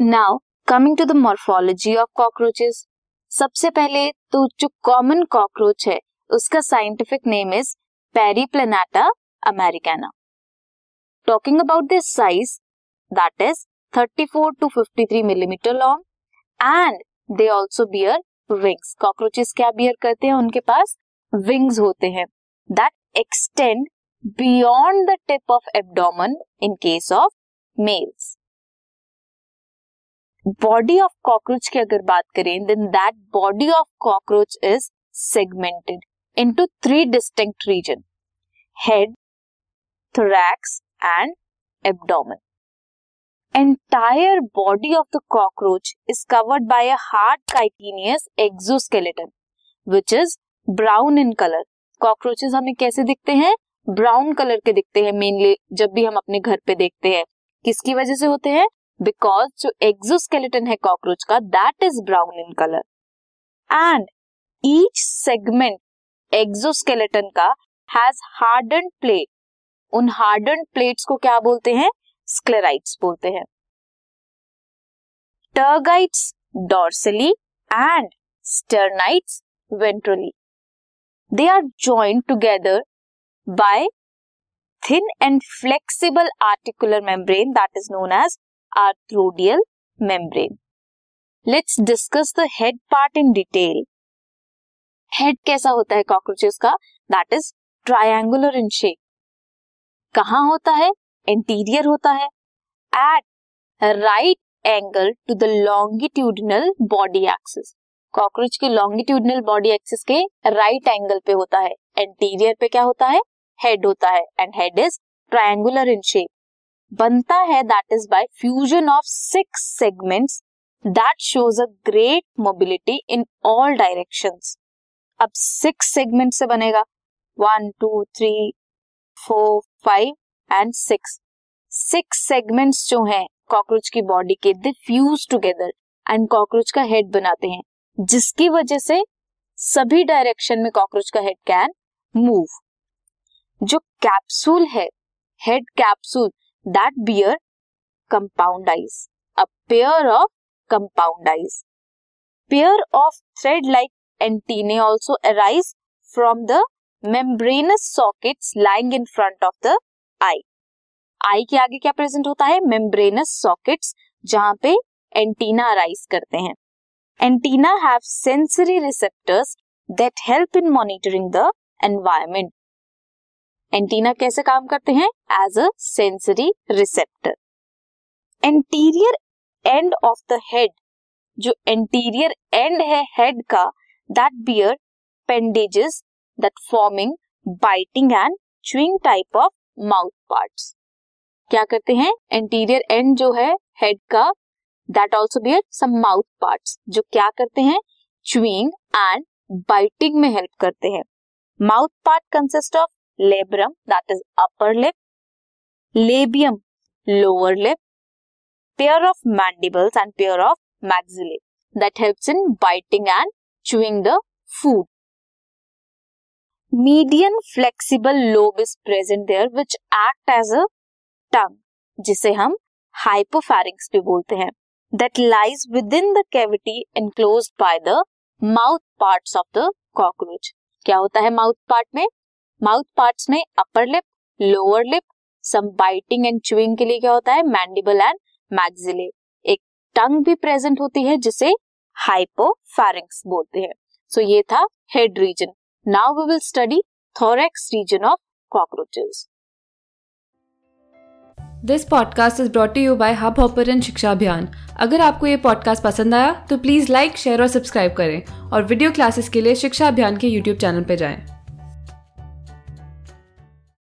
Now coming to the morphology of cockroaches सबसे पहले तो जो कॉमन कॉकरोच है, उसका scientific name is Periplaneta americana talking about this size that is 34 to 53 millimetre long and they also bear wings cockroaches क्या bear करते हैं? उनके पास विंग्स होते हैं that extend beyond the tip of abdomen in case of males body of cockroach की अगर बात करें then that body of cockroach is segmented into three distinct region head thorax and abdomen entire body of the cockroach is covered by a hard chitinous exoskeleton which is brown in colour cockroaches हमें कैसे दिखते हैं? Brown colour के दिखते हैं mainly जब भी हम अपने घर पे देखते हैं। किसकी वजह से होते हैं? बिकॉज़ जो एक्सोस्केलेटन है कॉकरोच का that is brown in colour and each segment exoskeleton का हैज़ हार्डन प्लेट उन हार्डन प्लेट्स को क्या बोलते हैं? स्क्लेराइट्स बोलते हैं. Tergites dorsally and sternites ventrally they are joint together by thin and flexible articular membrane that is known as arthrodial membrane. Let's discuss the head part in detail. Head कैसा होता है cockroaches का? That is triangular in shape कहा होता है? Interior होता है. At right angle to the longitudinal body axis cockroach के लॉन्गिट्यूडनल बॉडी एक्सिस के राइट right एंगल पे होता है. इंटीरियर पे क्या होता है? हेड होता है. And head is triangular in shape बनता है that is by fusion of six segments that shows a great mobility in all direction अब सिक्स सेगमेंट से बनेगा। One two three four five and six six segments जो हैं cockroach की body के they fuse together and cockroach का head बनाते हैं, जिसकी वजह से सभी डायरेक्शन में कॉकरोच का हेड कैन मूव जो कैप्सूल है head capsule that bear compound eyes a pair of compound eyes pair of thread like antennae also arise from the membranous socket lying in front of the eye eye के आगे क्या present होता है? Membranes sockets जहाँ पे antenna arise करते हैं। Antenna have sensory receptors that help in monitoring the environment antenna कैसे काम करते हैं? As a sensory receptor anterior end of the head जो एंटीरियर एंड है हेड का that bear appendages that forming biting and chewing type of mouth parts क्या करते हैं? एंटीरियर एंड जो है हेड का that also bear some mouth parts जो क्या करते हैं? च्विंग एंड बाइटिंग में हेल्प करते हैं. Mouth part consist of labrum that is upper lip labium lower lip pair of mandibles and pair of maxillae that helps in biting and chewing the food median flexible lobe is present there which act as a tongue जिसे हम hypopharynx भी बोलते हैं that lies within the cavity enclose by the mouth parts of the cockroach क्या होता है mouth part में? Mouth parts में upper lip lower lip some biting and chewing के लिए क्या होता है? मैंडिबल एंड मैक्सिले एक टंग भी प्रेजेंट होती है जिसे हाइपोफैरिंग्स बोलते हैं। सो so, ये था head region now we will study thorax region of cockroaches this podcast is brought you by Hubhopper शिक्षा अभियान अगर आपको ये पॉडकास्ट पसंद आया तो प्लीज़ लाइक शेयर और सब्सक्राइब करें। और वीडियो क्लासेस के लिए शिक्षा अभियान के यूट्यूब चैनल पर जाएँ।